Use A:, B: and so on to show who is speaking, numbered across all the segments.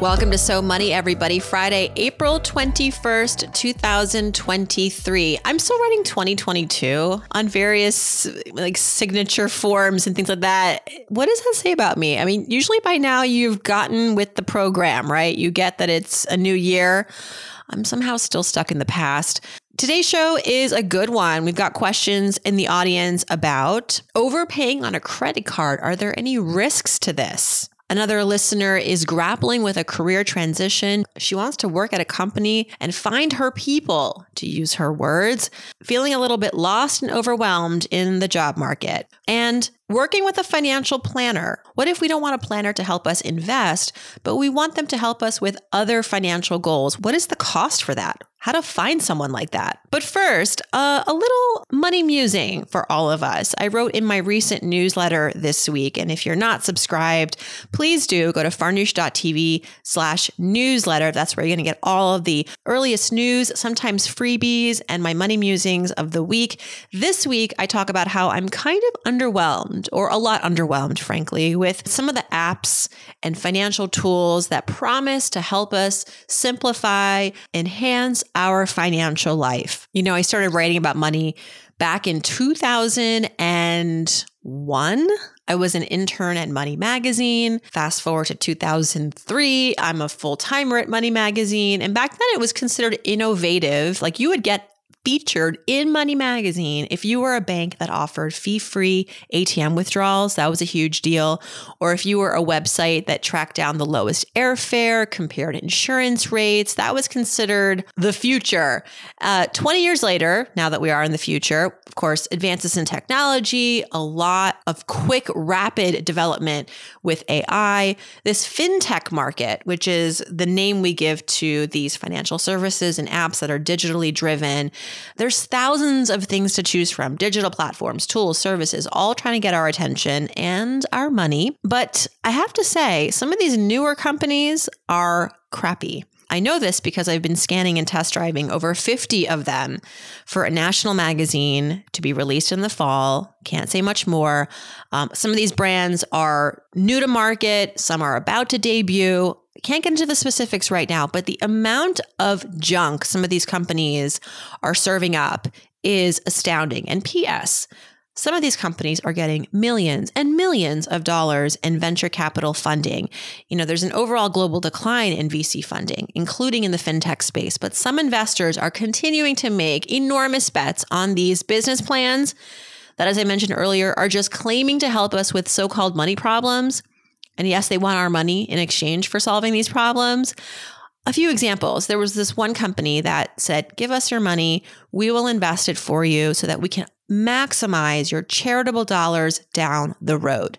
A: Welcome to So Money, everybody. Friday, April 21st, 2023. I'm still writing 2022 on various like signature forms and things like that. What does that say about me? I mean, usually by now you've gotten with the program, right? You get that it's a new year. I'm somehow still stuck in the past. Today's show is a good one. We've got questions in the audience about overpaying on a credit card. Are there any risks to this? Another listener is grappling with a career transition. She wants to work at a company and find her people, to use her words, feeling a little bit lost and overwhelmed in the job market. And working with a financial planner. What if we don't want a planner to help us invest, but we want them to help us with other financial goals? What is the cost for that? how to find someone like that. But first, uh, a little money musing for all of us. I wrote in my recent newsletter this week, and if you're not subscribed, please do go to farnoosh.tv slash newsletter. That's where you're going to get all of the earliest news, sometimes freebies, and my money musings of the week. This week, I talk about how I'm kind of underwhelmed, or a lot underwhelmed, frankly, with some of the apps and financial tools that promise to help us simplify, enhance our financial life. You know, I started writing about money back in 2001. I was an intern at Money Magazine. Fast forward to 2003, I'm a full timer at Money Magazine. And back then it was considered innovative. Like you would get featured in Money Magazine if you were a bank that offered fee free ATM withdrawals. That was a huge deal. Or if you were a website that tracked down the lowest airfare, compared insurance rates, that was considered the future. Uh, 20 years later, now that we are in the future, of course, advances in technology, a lot of quick, rapid development with AI, this fintech market, which is the name we give to these financial services and apps that are digitally driven there's thousands of things to choose from digital platforms, tools, services, all trying to get our attention and our money. But I have to say, some of these newer companies are crappy. I know this because I've been scanning and test driving over 50 of them for a national magazine to be released in the fall. Can't say much more. Um, some of these brands are new to market, some are about to debut can't get into the specifics right now, but the amount of junk some of these companies are serving up is astounding. And P.S., some of these companies are getting millions and millions of dollars in venture capital funding. You know, there's an overall global decline in VC funding, including in the fintech space, but some investors are continuing to make enormous bets on these business plans that, as I mentioned earlier, are just claiming to help us with so called money problems and yes, they want our money in exchange for solving these problems. A few examples. There was this one company that said, Give us your money. We will invest it for you so that we can maximize your charitable dollars down the road.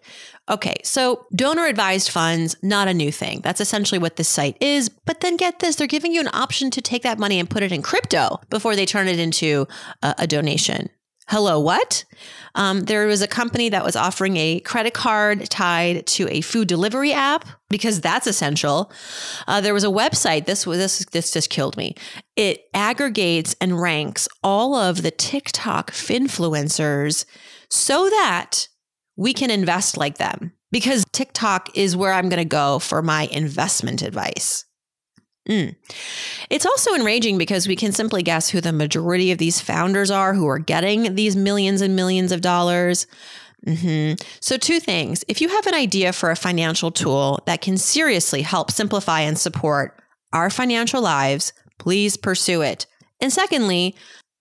A: Okay, so donor advised funds, not a new thing. That's essentially what this site is. But then get this they're giving you an option to take that money and put it in crypto before they turn it into a, a donation. Hello, what? Um, there was a company that was offering a credit card tied to a food delivery app because that's essential. Uh, there was a website. This was this this just killed me. It aggregates and ranks all of the TikTok finfluencers so that we can invest like them. Because TikTok is where I'm going to go for my investment advice. Mm. It's also enraging because we can simply guess who the majority of these founders are who are getting these millions and millions of dollars. Mm-hmm. So, two things. If you have an idea for a financial tool that can seriously help simplify and support our financial lives, please pursue it. And secondly,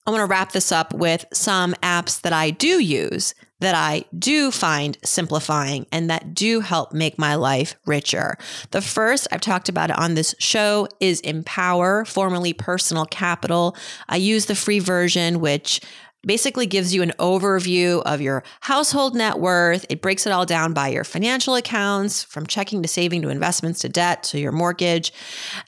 A: I want to wrap this up with some apps that I do use that I do find simplifying and that do help make my life richer. The first, I've talked about it on this show, is Empower, formerly Personal Capital. I use the free version, which basically gives you an overview of your household net worth. It breaks it all down by your financial accounts, from checking to saving to investments to debt to your mortgage.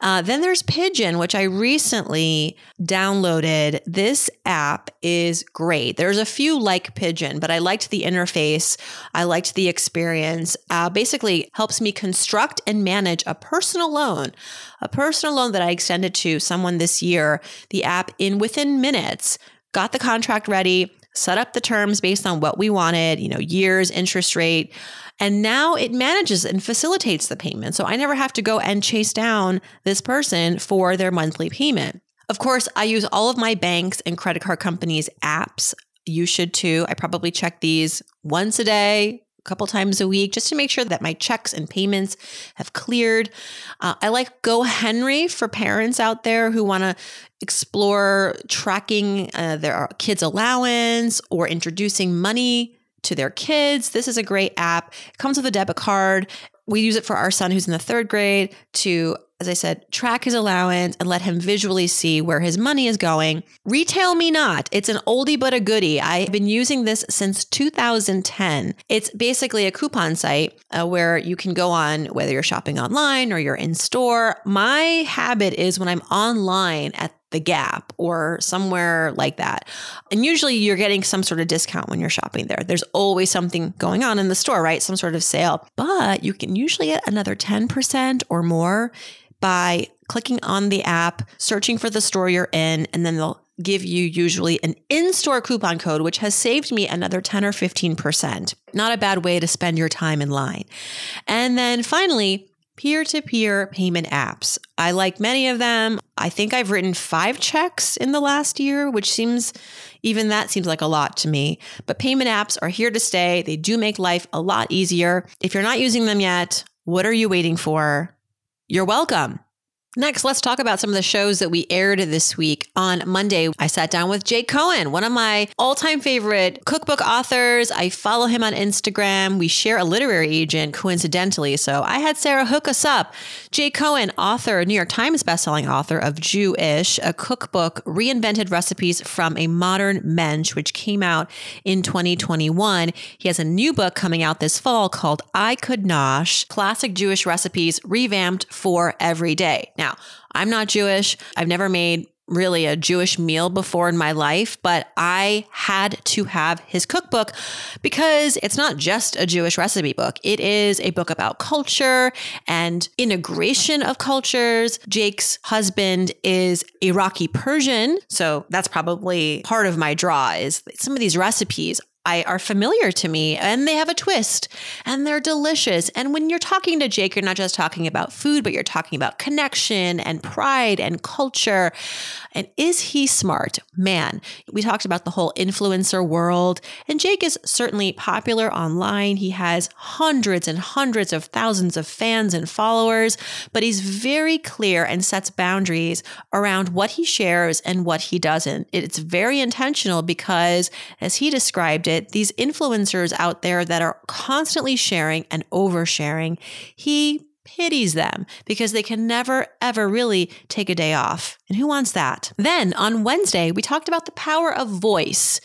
A: Uh, then there's Pigeon, which I recently downloaded. This app is great. There's a few like Pigeon, but I liked the interface. I liked the experience. Uh, basically, helps me construct and manage a personal loan, a personal loan that I extended to someone this year. The app in within minutes got the contract ready, set up the terms based on what we wanted, you know, years, interest rate. And now it manages and facilitates the payment. So I never have to go and chase down this person for their monthly payment. Of course, I use all of my banks and credit card companies' apps. You should too. I probably check these once a day, couple times a week just to make sure that my checks and payments have cleared. Uh, I like Go Henry for parents out there who want to explore tracking uh, their kids' allowance or introducing money to their kids. This is a great app. It comes with a debit card. We use it for our son who's in the third grade to, as I said, track his allowance and let him visually see where his money is going. Retail Me Not. It's an oldie but a goodie. I've been using this since 2010. It's basically a coupon site uh, where you can go on, whether you're shopping online or you're in store. My habit is when I'm online at the Gap or somewhere like that. And usually you're getting some sort of discount when you're shopping there. There's always something going on in the store, right? Some sort of sale. But you can usually get another 10% or more by clicking on the app, searching for the store you're in, and then they'll give you usually an in store coupon code, which has saved me another 10 or 15%. Not a bad way to spend your time in line. And then finally, peer to peer payment apps. I like many of them. I think I've written five checks in the last year, which seems, even that seems like a lot to me. But payment apps are here to stay. They do make life a lot easier. If you're not using them yet, what are you waiting for? You're welcome. Next, let's talk about some of the shows that we aired this week. On Monday, I sat down with Jake Cohen, one of my all time favorite cookbook authors. I follow him on Instagram. We share a literary agent, coincidentally. So I had Sarah hook us up. Jake Cohen, author, New York Times bestselling author of Jewish, a cookbook, reinvented recipes from a modern mensch, which came out in 2021. He has a new book coming out this fall called I Could Nosh Classic Jewish Recipes Revamped for Every Day. Now, I'm not Jewish. I've never made really a Jewish meal before in my life, but I had to have his cookbook because it's not just a Jewish recipe book. It is a book about culture and integration of cultures. Jake's husband is Iraqi Persian, so that's probably part of my draw is some of these recipes I are familiar to me and they have a twist and they're delicious. And when you're talking to Jake, you're not just talking about food, but you're talking about connection and pride and culture. And is he smart? Man, we talked about the whole influencer world, and Jake is certainly popular online. He has hundreds and hundreds of thousands of fans and followers, but he's very clear and sets boundaries around what he shares and what he doesn't. It's very intentional because, as he described it, these influencers out there that are constantly sharing and oversharing, he pities them because they can never, ever really take a day off. And who wants that? Then on Wednesday, we talked about the power of voice.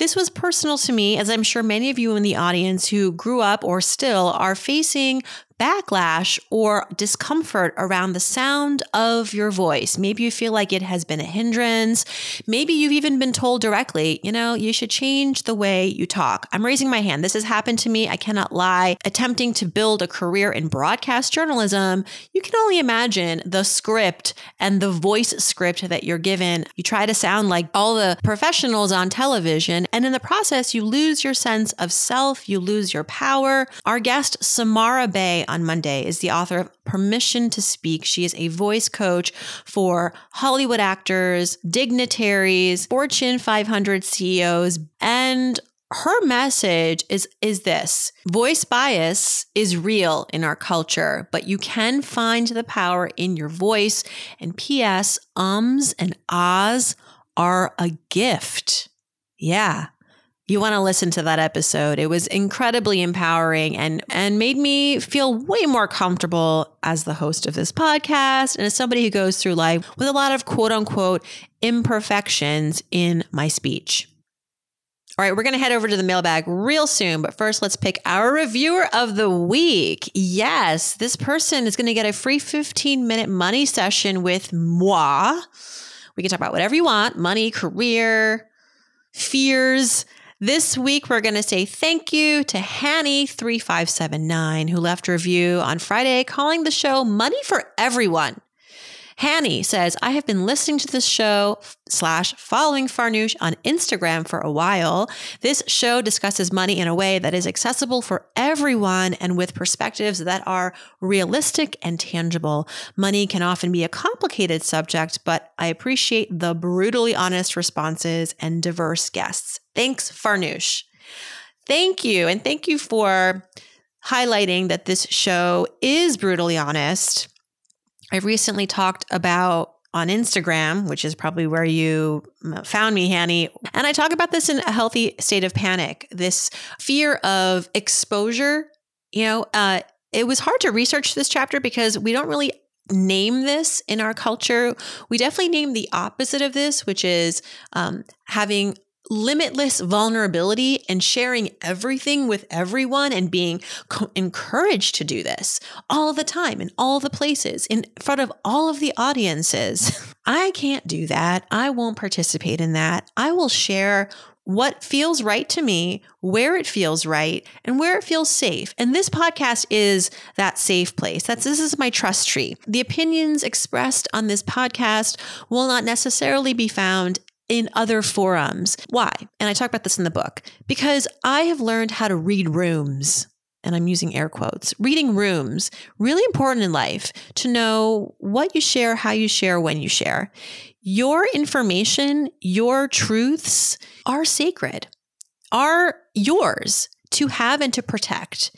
A: This was personal to me, as I'm sure many of you in the audience who grew up or still are facing backlash or discomfort around the sound of your voice. Maybe you feel like it has been a hindrance. Maybe you've even been told directly, you know, you should change the way you talk. I'm raising my hand. This has happened to me. I cannot lie. Attempting to build a career in broadcast journalism, you can only imagine the script and the voice script that you're given. You try to sound like all the professionals on television, and in the process, you lose your sense of self, you lose your power. Our guest, Samara Bay, on Monday is the author of Permission to Speak. She is a voice coach for Hollywood actors, dignitaries, Fortune 500 CEOs, and her message is is this voice bias is real in our culture but you can find the power in your voice and ps ums and ahs are a gift yeah you want to listen to that episode. It was incredibly empowering and and made me feel way more comfortable as the host of this podcast and as somebody who goes through life with a lot of quote unquote imperfections in my speech. All right, we're going to head over to the mailbag real soon, but first let's pick our reviewer of the week. Yes, this person is going to get a free 15 minute money session with moi. We can talk about whatever you want money, career, fears. This week, we're going to say thank you to Hanny3579, who left a review on Friday calling the show Money for Everyone. Hanny says, I have been listening to this show slash following Farnoosh on Instagram for a while. This show discusses money in a way that is accessible for everyone and with perspectives that are realistic and tangible. Money can often be a complicated subject, but I appreciate the brutally honest responses and diverse guests. Thanks, Farnoosh. Thank you. And thank you for highlighting that this show is brutally honest. I recently talked about on Instagram, which is probably where you found me, Hanny. And I talk about this in a healthy state of panic, this fear of exposure. You know, uh, it was hard to research this chapter because we don't really name this in our culture. We definitely name the opposite of this, which is um, having limitless vulnerability and sharing everything with everyone and being co- encouraged to do this all the time in all the places in front of all of the audiences. I can't do that. I won't participate in that. I will share what feels right to me, where it feels right, and where it feels safe. And this podcast is that safe place. That's this is my trust tree. The opinions expressed on this podcast will not necessarily be found in other forums. Why? And I talk about this in the book because I have learned how to read rooms. And I'm using air quotes. Reading rooms, really important in life to know what you share, how you share, when you share. Your information, your truths are sacred, are yours to have and to protect.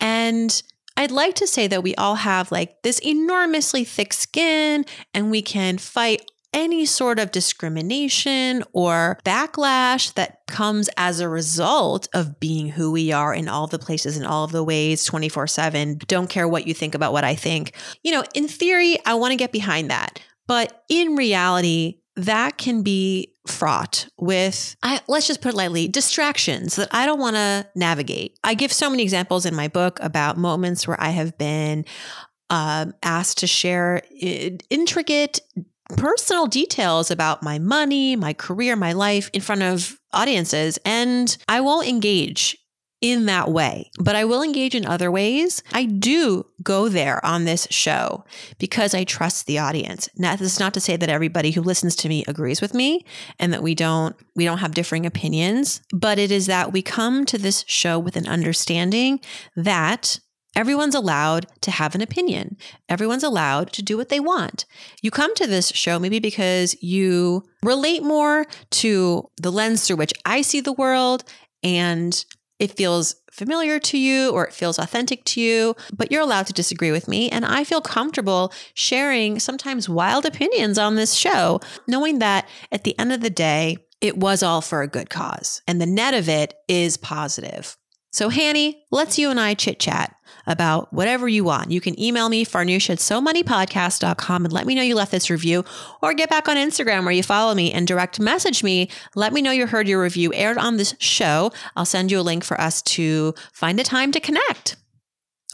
A: And I'd like to say that we all have like this enormously thick skin and we can fight any sort of discrimination or backlash that comes as a result of being who we are in all the places, in all of the ways, 24 7. Don't care what you think about what I think. You know, in theory, I want to get behind that. But in reality, that can be fraught with, I, let's just put it lightly, distractions that I don't want to navigate. I give so many examples in my book about moments where I have been um, asked to share intricate personal details about my money, my career, my life in front of audiences. And I won't engage in that way, but I will engage in other ways. I do go there on this show because I trust the audience. Now, this is not to say that everybody who listens to me agrees with me and that we don't we don't have differing opinions, but it is that we come to this show with an understanding that Everyone's allowed to have an opinion. Everyone's allowed to do what they want. You come to this show maybe because you relate more to the lens through which I see the world and it feels familiar to you or it feels authentic to you, but you're allowed to disagree with me. And I feel comfortable sharing sometimes wild opinions on this show, knowing that at the end of the day, it was all for a good cause and the net of it is positive. So, Hanny, let's you and I chit chat about whatever you want. You can email me, farnoosh at somoneypodcast.com and let me know you left this review, or get back on Instagram where you follow me and direct message me. Let me know you heard your review aired on this show. I'll send you a link for us to find a time to connect.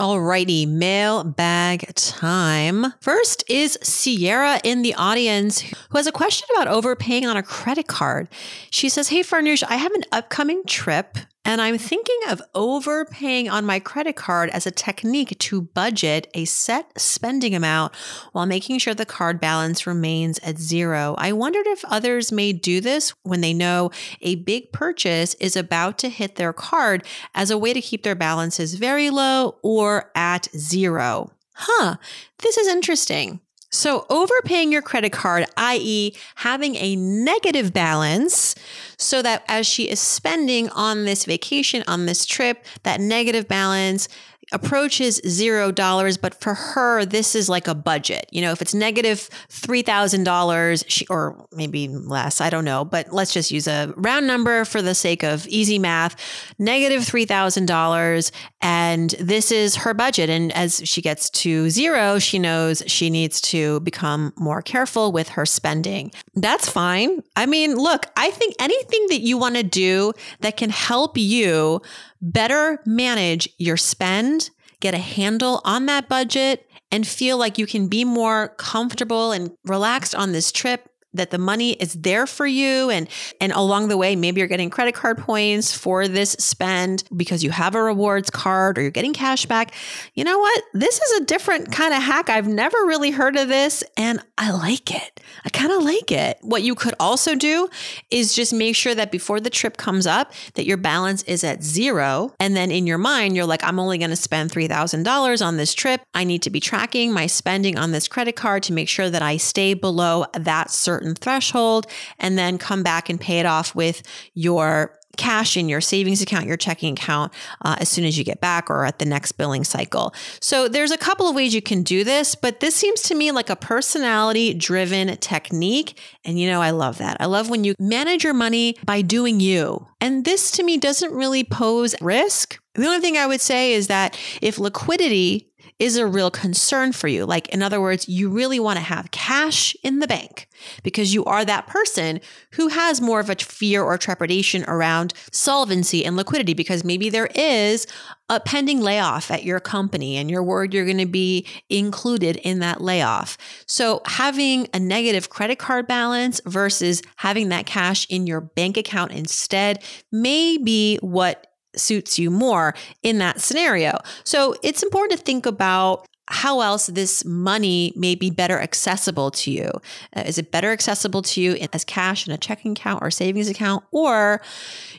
A: Alrighty, mailbag time. First is Sierra in the audience who has a question about overpaying on a credit card. She says, Hey, Farnoosh, I have an upcoming trip and I'm thinking of overpaying on my credit card as a technique to budget a set spending amount while making sure the card balance remains at zero. I wondered if others may do this when they know a big purchase is about to hit their card as a way to keep their balances very low or at zero. Huh, this is interesting. So, overpaying your credit card, i.e., having a negative balance, so that as she is spending on this vacation, on this trip, that negative balance approaches zero dollars, but for her, this is like a budget. You know, if it's negative three thousand dollars, or maybe less, I don't know, but let's just use a round number for the sake of easy math. Negative three thousand dollars, and this is her budget. And as she gets to zero, she knows she needs to become more careful with her spending. That's fine. I mean, look, I think anything that you want to do that can help you better manage your spend, get a handle on that budget, and feel like you can be more comfortable and relaxed on this trip that the money is there for you. And and along the way maybe you're getting credit card points for this spend because you have a rewards card or you're getting cash back. You know what? This is a different kind of hack. I've never really heard of this and i like it. I kind of like it. What you could also do is just make sure that before the trip comes up that your balance is at zero. And then in your mind you're like i'm only going to spend $3000 on this trip. I need to be tracking my spending on this credit card to make sure that i stay below that certain certain threshold and then come back and pay it off with your cash in your savings account, your checking account, uh, as soon as you get back or at the next billing cycle. So there's a couple of ways you can do this, but this seems to me like a personality driven technique. And you know, I love that. I love when you manage your money by doing you. And this to me doesn't really pose risk. The only thing I would say is that if liquidity is a real concern for you. Like, in other words, you really want to have cash in the bank because you are that person who has more of a fear or trepidation around solvency and liquidity because maybe there is a pending layoff at your company and you're worried you're going to be included in that layoff. So, having a negative credit card balance versus having that cash in your bank account instead may be what suits you more in that scenario. So it's important to think about how else this money may be better accessible to you. Uh, is it better accessible to you as cash in a checking account or savings account? Or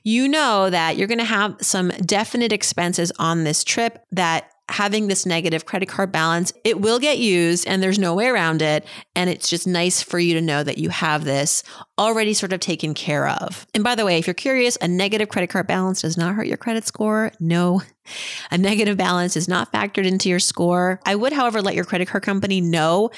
A: you know that you're going to have some definite expenses on this trip that having this negative credit card balance, it will get used and there's no way around it. And it's just nice for you to know that you have this already sort of taken care of. And by the way, if you're curious, a negative credit card balance does not hurt your credit score. No, a negative balance is not factored into your score. I would, however, let your credit card company know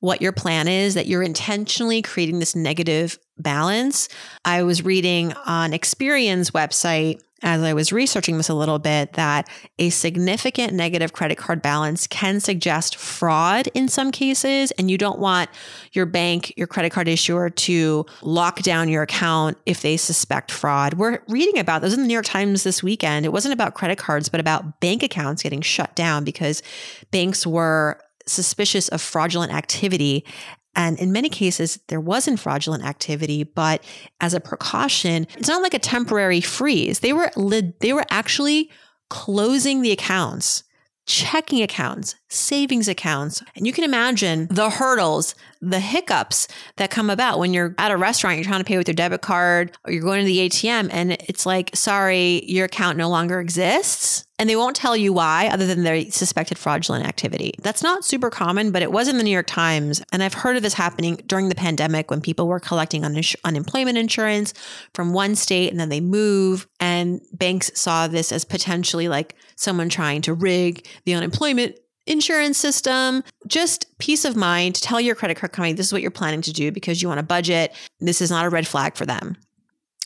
A: what your plan is, that you're intentionally creating this negative balance. I was reading on Experian's website as I was researching this a little bit that a significant negative credit card balance can suggest fraud in some cases. And you don't want your bank, your credit card issuer to lock down your account if they suspect fraud. We're reading about those in the New York Times this weekend. It wasn't about credit cards, but about bank accounts getting shut down because banks were suspicious of fraudulent activity and in many cases, there wasn't fraudulent activity, but as a precaution, it's not like a temporary freeze. They were they were actually closing the accounts, checking accounts, savings accounts. And you can imagine the hurdles, the hiccups that come about when you're at a restaurant, you're trying to pay with your debit card or you're going to the ATM and it's like, sorry, your account no longer exists. And they won't tell you why, other than they suspected fraudulent activity. That's not super common, but it was in the New York Times. And I've heard of this happening during the pandemic when people were collecting un- unemployment insurance from one state and then they move. And banks saw this as potentially like someone trying to rig the unemployment insurance system, just peace of mind. Tell your credit card company this is what you're planning to do because you want a budget. This is not a red flag for them.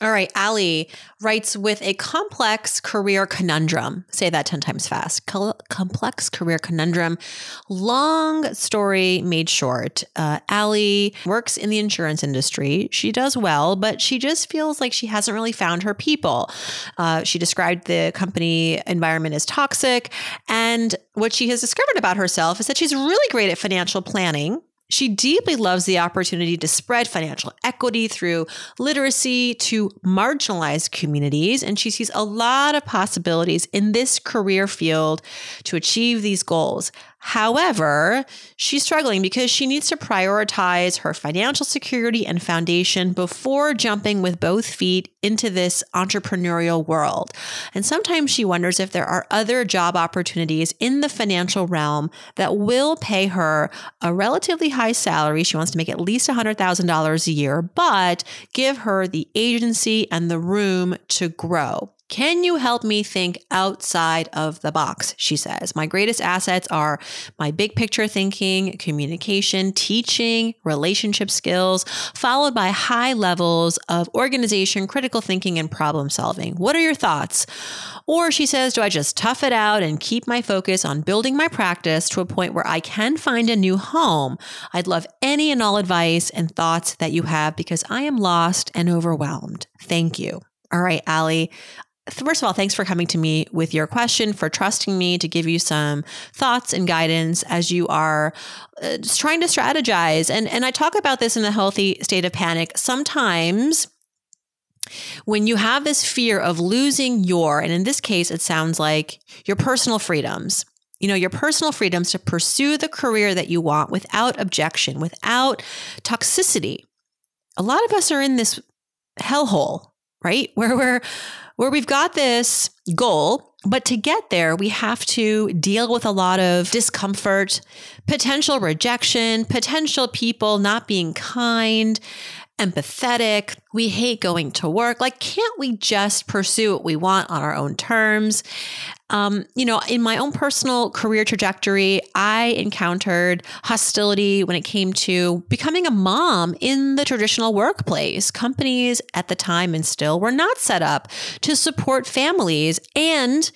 A: All right, Ali writes with a complex career conundrum. Say that 10 times fast. complex career conundrum. Long story made short. Uh, Ali works in the insurance industry. She does well, but she just feels like she hasn't really found her people. Uh, she described the company environment as toxic. And what she has discovered about herself is that she's really great at financial planning she deeply loves the opportunity to spread financial equity through literacy to marginalized communities, and she sees a lot of possibilities in this career field to achieve these goals. However, she's struggling because she needs to prioritize her financial security and foundation before jumping with both feet into this entrepreneurial world. And sometimes she wonders if there are other job opportunities in the financial realm that will pay her a relatively high salary. She wants to make at least $100,000 a year, but give her the agency and the room to grow. Can you help me think outside of the box? She says. My greatest assets are my big picture thinking, communication, teaching, relationship skills, followed by high levels of organization, critical thinking, and problem solving. What are your thoughts? Or she says, Do I just tough it out and keep my focus on building my practice to a point where I can find a new home? I'd love any and all advice and thoughts that you have because I am lost and overwhelmed. Thank you. All right, Allie, First of all, thanks for coming to me with your question, for trusting me to give you some thoughts and guidance as you are uh, just trying to strategize. And, and I talk about this in the healthy state of panic. Sometimes when you have this fear of losing your, and in this case, it sounds like your personal freedoms, you know, your personal freedoms to pursue the career that you want without objection, without toxicity. A lot of us are in this hellhole, right? Where we're where we've got this goal, but to get there, we have to deal with a lot of discomfort, potential rejection, potential people not being kind, empathetic. We hate going to work. Like, can't we just pursue what we want on our own terms? Um, you know, in my own personal career trajectory, I encountered hostility when it came to becoming a mom in the traditional workplace. Companies at the time and still were not set up to support families and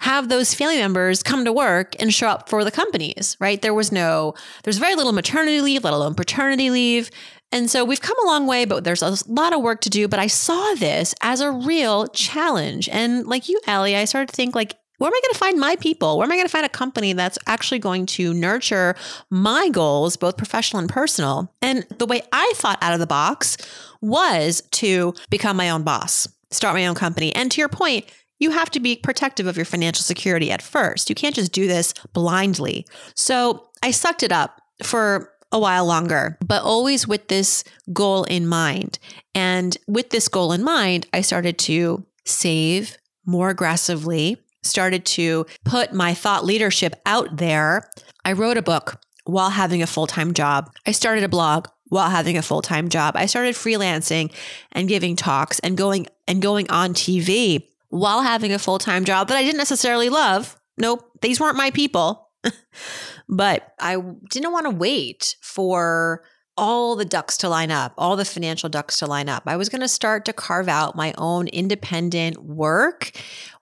A: have those family members come to work and show up for the companies, right? There was no, there's very little maternity leave, let alone paternity leave. And so we've come a long way, but there's a lot of work to do. But I saw this as a real challenge. And like you, Allie, I started to think like, where am I going to find my people? Where am I going to find a company that's actually going to nurture my goals, both professional and personal? And the way I thought out of the box was to become my own boss, start my own company. And to your point, you have to be protective of your financial security at first. You can't just do this blindly. So I sucked it up for a while longer, but always with this goal in mind. And with this goal in mind, I started to save more aggressively, started to put my thought leadership out there. I wrote a book while having a full time job. I started a blog while having a full time job. I started freelancing and giving talks and going and going on TV while having a full time job that I didn't necessarily love. Nope, these weren't my people. but I didn't want to wait for all the ducks to line up, all the financial ducks to line up. I was going to start to carve out my own independent work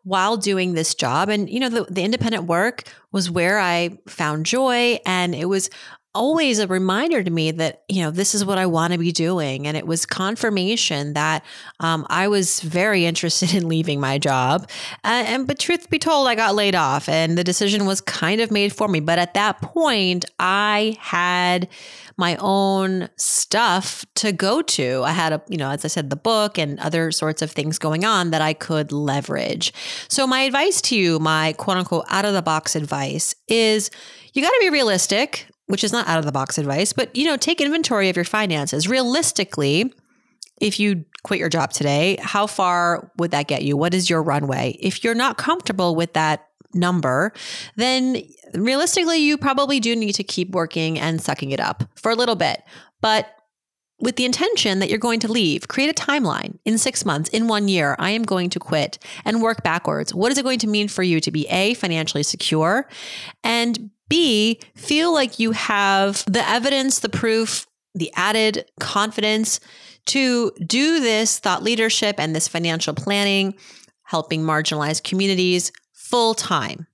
A: while doing this job. And, you know, the, the independent work was where I found joy. And it was always a reminder to me that you know this is what I want to be doing, and it was confirmation that um, I was very interested in leaving my job. Uh, and but truth be told, I got laid off, and the decision was kind of made for me. But at that point, I had my own stuff to go to. I had a, you know, as I said, the book and other sorts of things going on that I could leverage. So my advice to you, my quote unquote out of the box advice is you got to be realistic which is not out of the box advice, but you know, take inventory of your finances. Realistically, if you quit your job today, how far would that get you? What is your runway? If you're not comfortable with that number, then realistically, you probably do need to keep working and sucking it up for a little bit. But with the intention that you're going to leave, create a timeline in six months, in one year, I am going to quit and work backwards. What is it going to mean for you to be A, financially secure, and B, feel like you have the evidence, the proof, the added confidence to do this thought leadership and this financial planning, helping marginalized communities full time.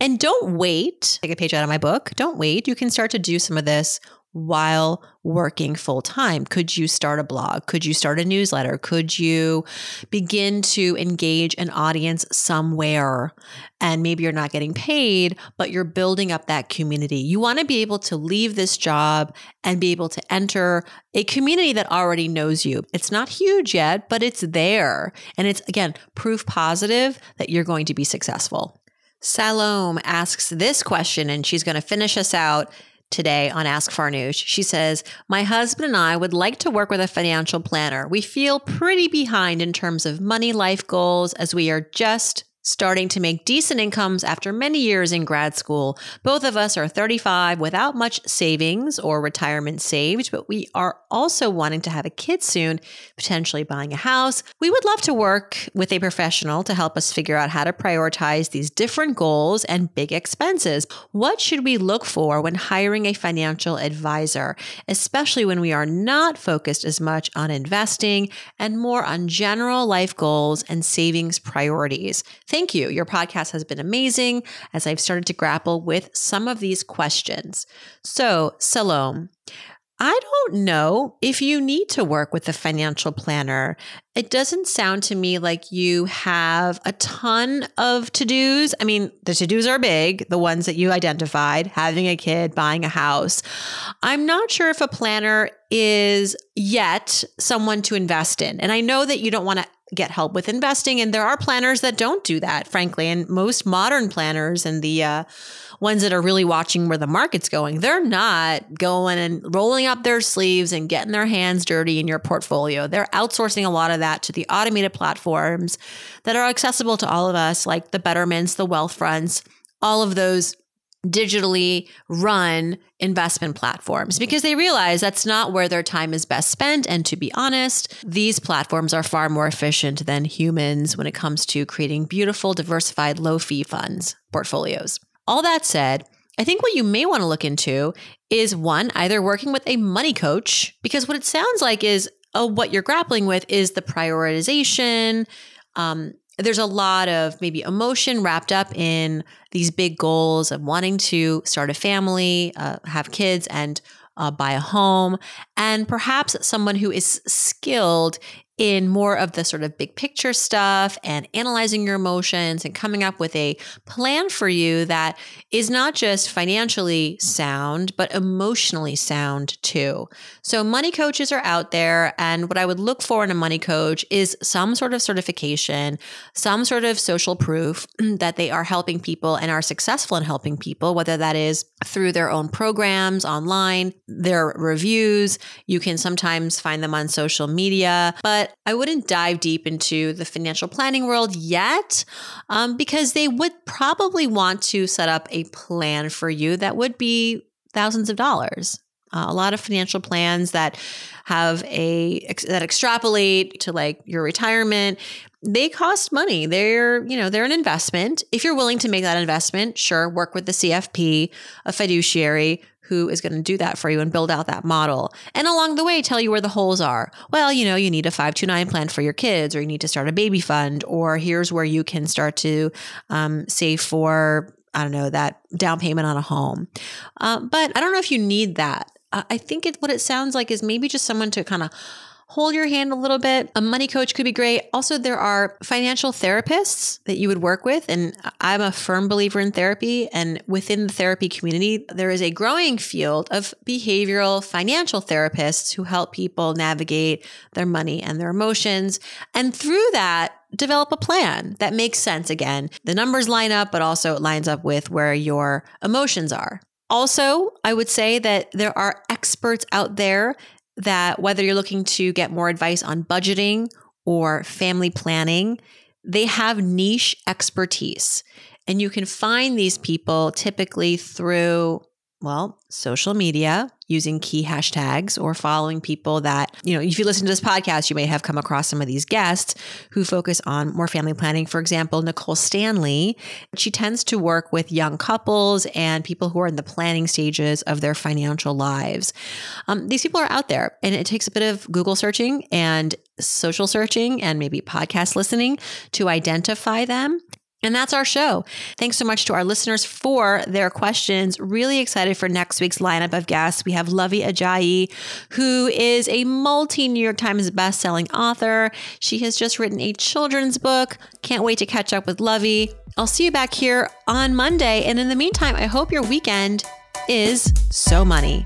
A: And don't wait. Take a page out of my book. Don't wait. You can start to do some of this while working full time? Could you start a blog? Could you start a newsletter? Could you begin to engage an audience somewhere? And maybe you're not getting paid, but you're building up that community. You want to be able to leave this job and be able to enter a community that already knows you. It's not huge yet, but it's there. And it's, again, proof positive that you're going to be successful. Salome asks this question, and she's going to finish us out today on Ask Farnoosh. She says, My husband and I would like to work with a financial planner. We feel pretty behind in terms of money life goals as we are just starting to make decent incomes after many years in grad school. Both of us are 35 without much savings or retirement saved, but we are also wanting to have a kid soon, potentially buying a house. We would love to work with a professional to help us figure out how to prioritize these different goals and big expenses. What should we look for when hiring a financial advisor, especially when we are not focused as much on investing and more on general life goals and savings priorities? Thank you. Your podcast has been amazing as I've started to grapple with some of these questions. So, Salome, I don't know if you need to work with a financial planner. It doesn't sound to me like you have a ton of to dos. I mean, the to dos are big, the ones that you identified having a kid, buying a house. I'm not sure if a planner is yet someone to invest in. And I know that you don't want to get help with investing. And there are planners that don't do that, frankly. And most modern planners and the uh, ones that are really watching where the market's going, they're not going and rolling up their sleeves and getting their hands dirty in your portfolio. They're outsourcing a lot of that to the automated platforms that are accessible to all of us, like the Betterments, the Wealthfronts, all of those digitally run investment platforms because they realize that's not where their time is best spent. And to be honest, these platforms are far more efficient than humans when it comes to creating beautiful, diversified, low fee funds portfolios. All that said, I think what you may want to look into is one, either working with a money coach, because what it sounds like is oh, what you're grappling with is the prioritization, um, there's a lot of maybe emotion wrapped up in these big goals of wanting to start a family, uh, have kids, and uh, buy a home, and perhaps someone who is skilled in more of the sort of big picture stuff and analyzing your emotions and coming up with a plan for you that is not just financially sound, but emotionally sound too. So, money coaches are out there. And what I would look for in a money coach is some sort of certification, some sort of social proof that they are helping people and are successful in helping people, whether that is through their own programs online, their reviews. You can sometimes find them on social media. But I wouldn't dive deep into the financial planning world yet um, because they would probably want to set up a plan for you that would be thousands of dollars. Uh, a lot of financial plans that have a that extrapolate to like your retirement they cost money they're you know they're an investment if you're willing to make that investment sure work with the cfp a fiduciary who is going to do that for you and build out that model. And along the way, tell you where the holes are. Well, you know, you need a 529 plan for your kids, or you need to start a baby fund, or here's where you can start to um, save for, I don't know, that down payment on a home. Uh, but I don't know if you need that. I think it, what it sounds like is maybe just someone to kind of hold your hand a little bit. A money coach could be great. Also, there are financial therapists that you would work with. And I'm a firm believer in therapy. And within the therapy community, there is a growing field of behavioral financial therapists who help people navigate their money and their emotions. And through that, develop a plan that makes sense again. The numbers line up, but also it lines up with where your emotions are. Also, I would say that there are experts out there that whether you're looking to get more advice on budgeting or family planning, they have niche expertise. And you can find these people typically through well, social media using key hashtags or following people that, you know, if you listen to this podcast, you may have come across some of these guests who focus on more family planning. For example, Nicole Stanley, she tends to work with young couples and people who are in the planning stages of their financial lives. Um, these people are out there and it takes a bit of Google searching and social searching and maybe podcast listening to identify them. And that's our show. Thanks so much to our listeners for their questions. Really excited for next week's lineup of guests. We have Luvvie Ajayi, who is a multi New York Times best-selling author. She has just written a children's book. Can't wait to catch up with Luvvie. I'll see you back here on Monday. And in the meantime, I hope your weekend is so money.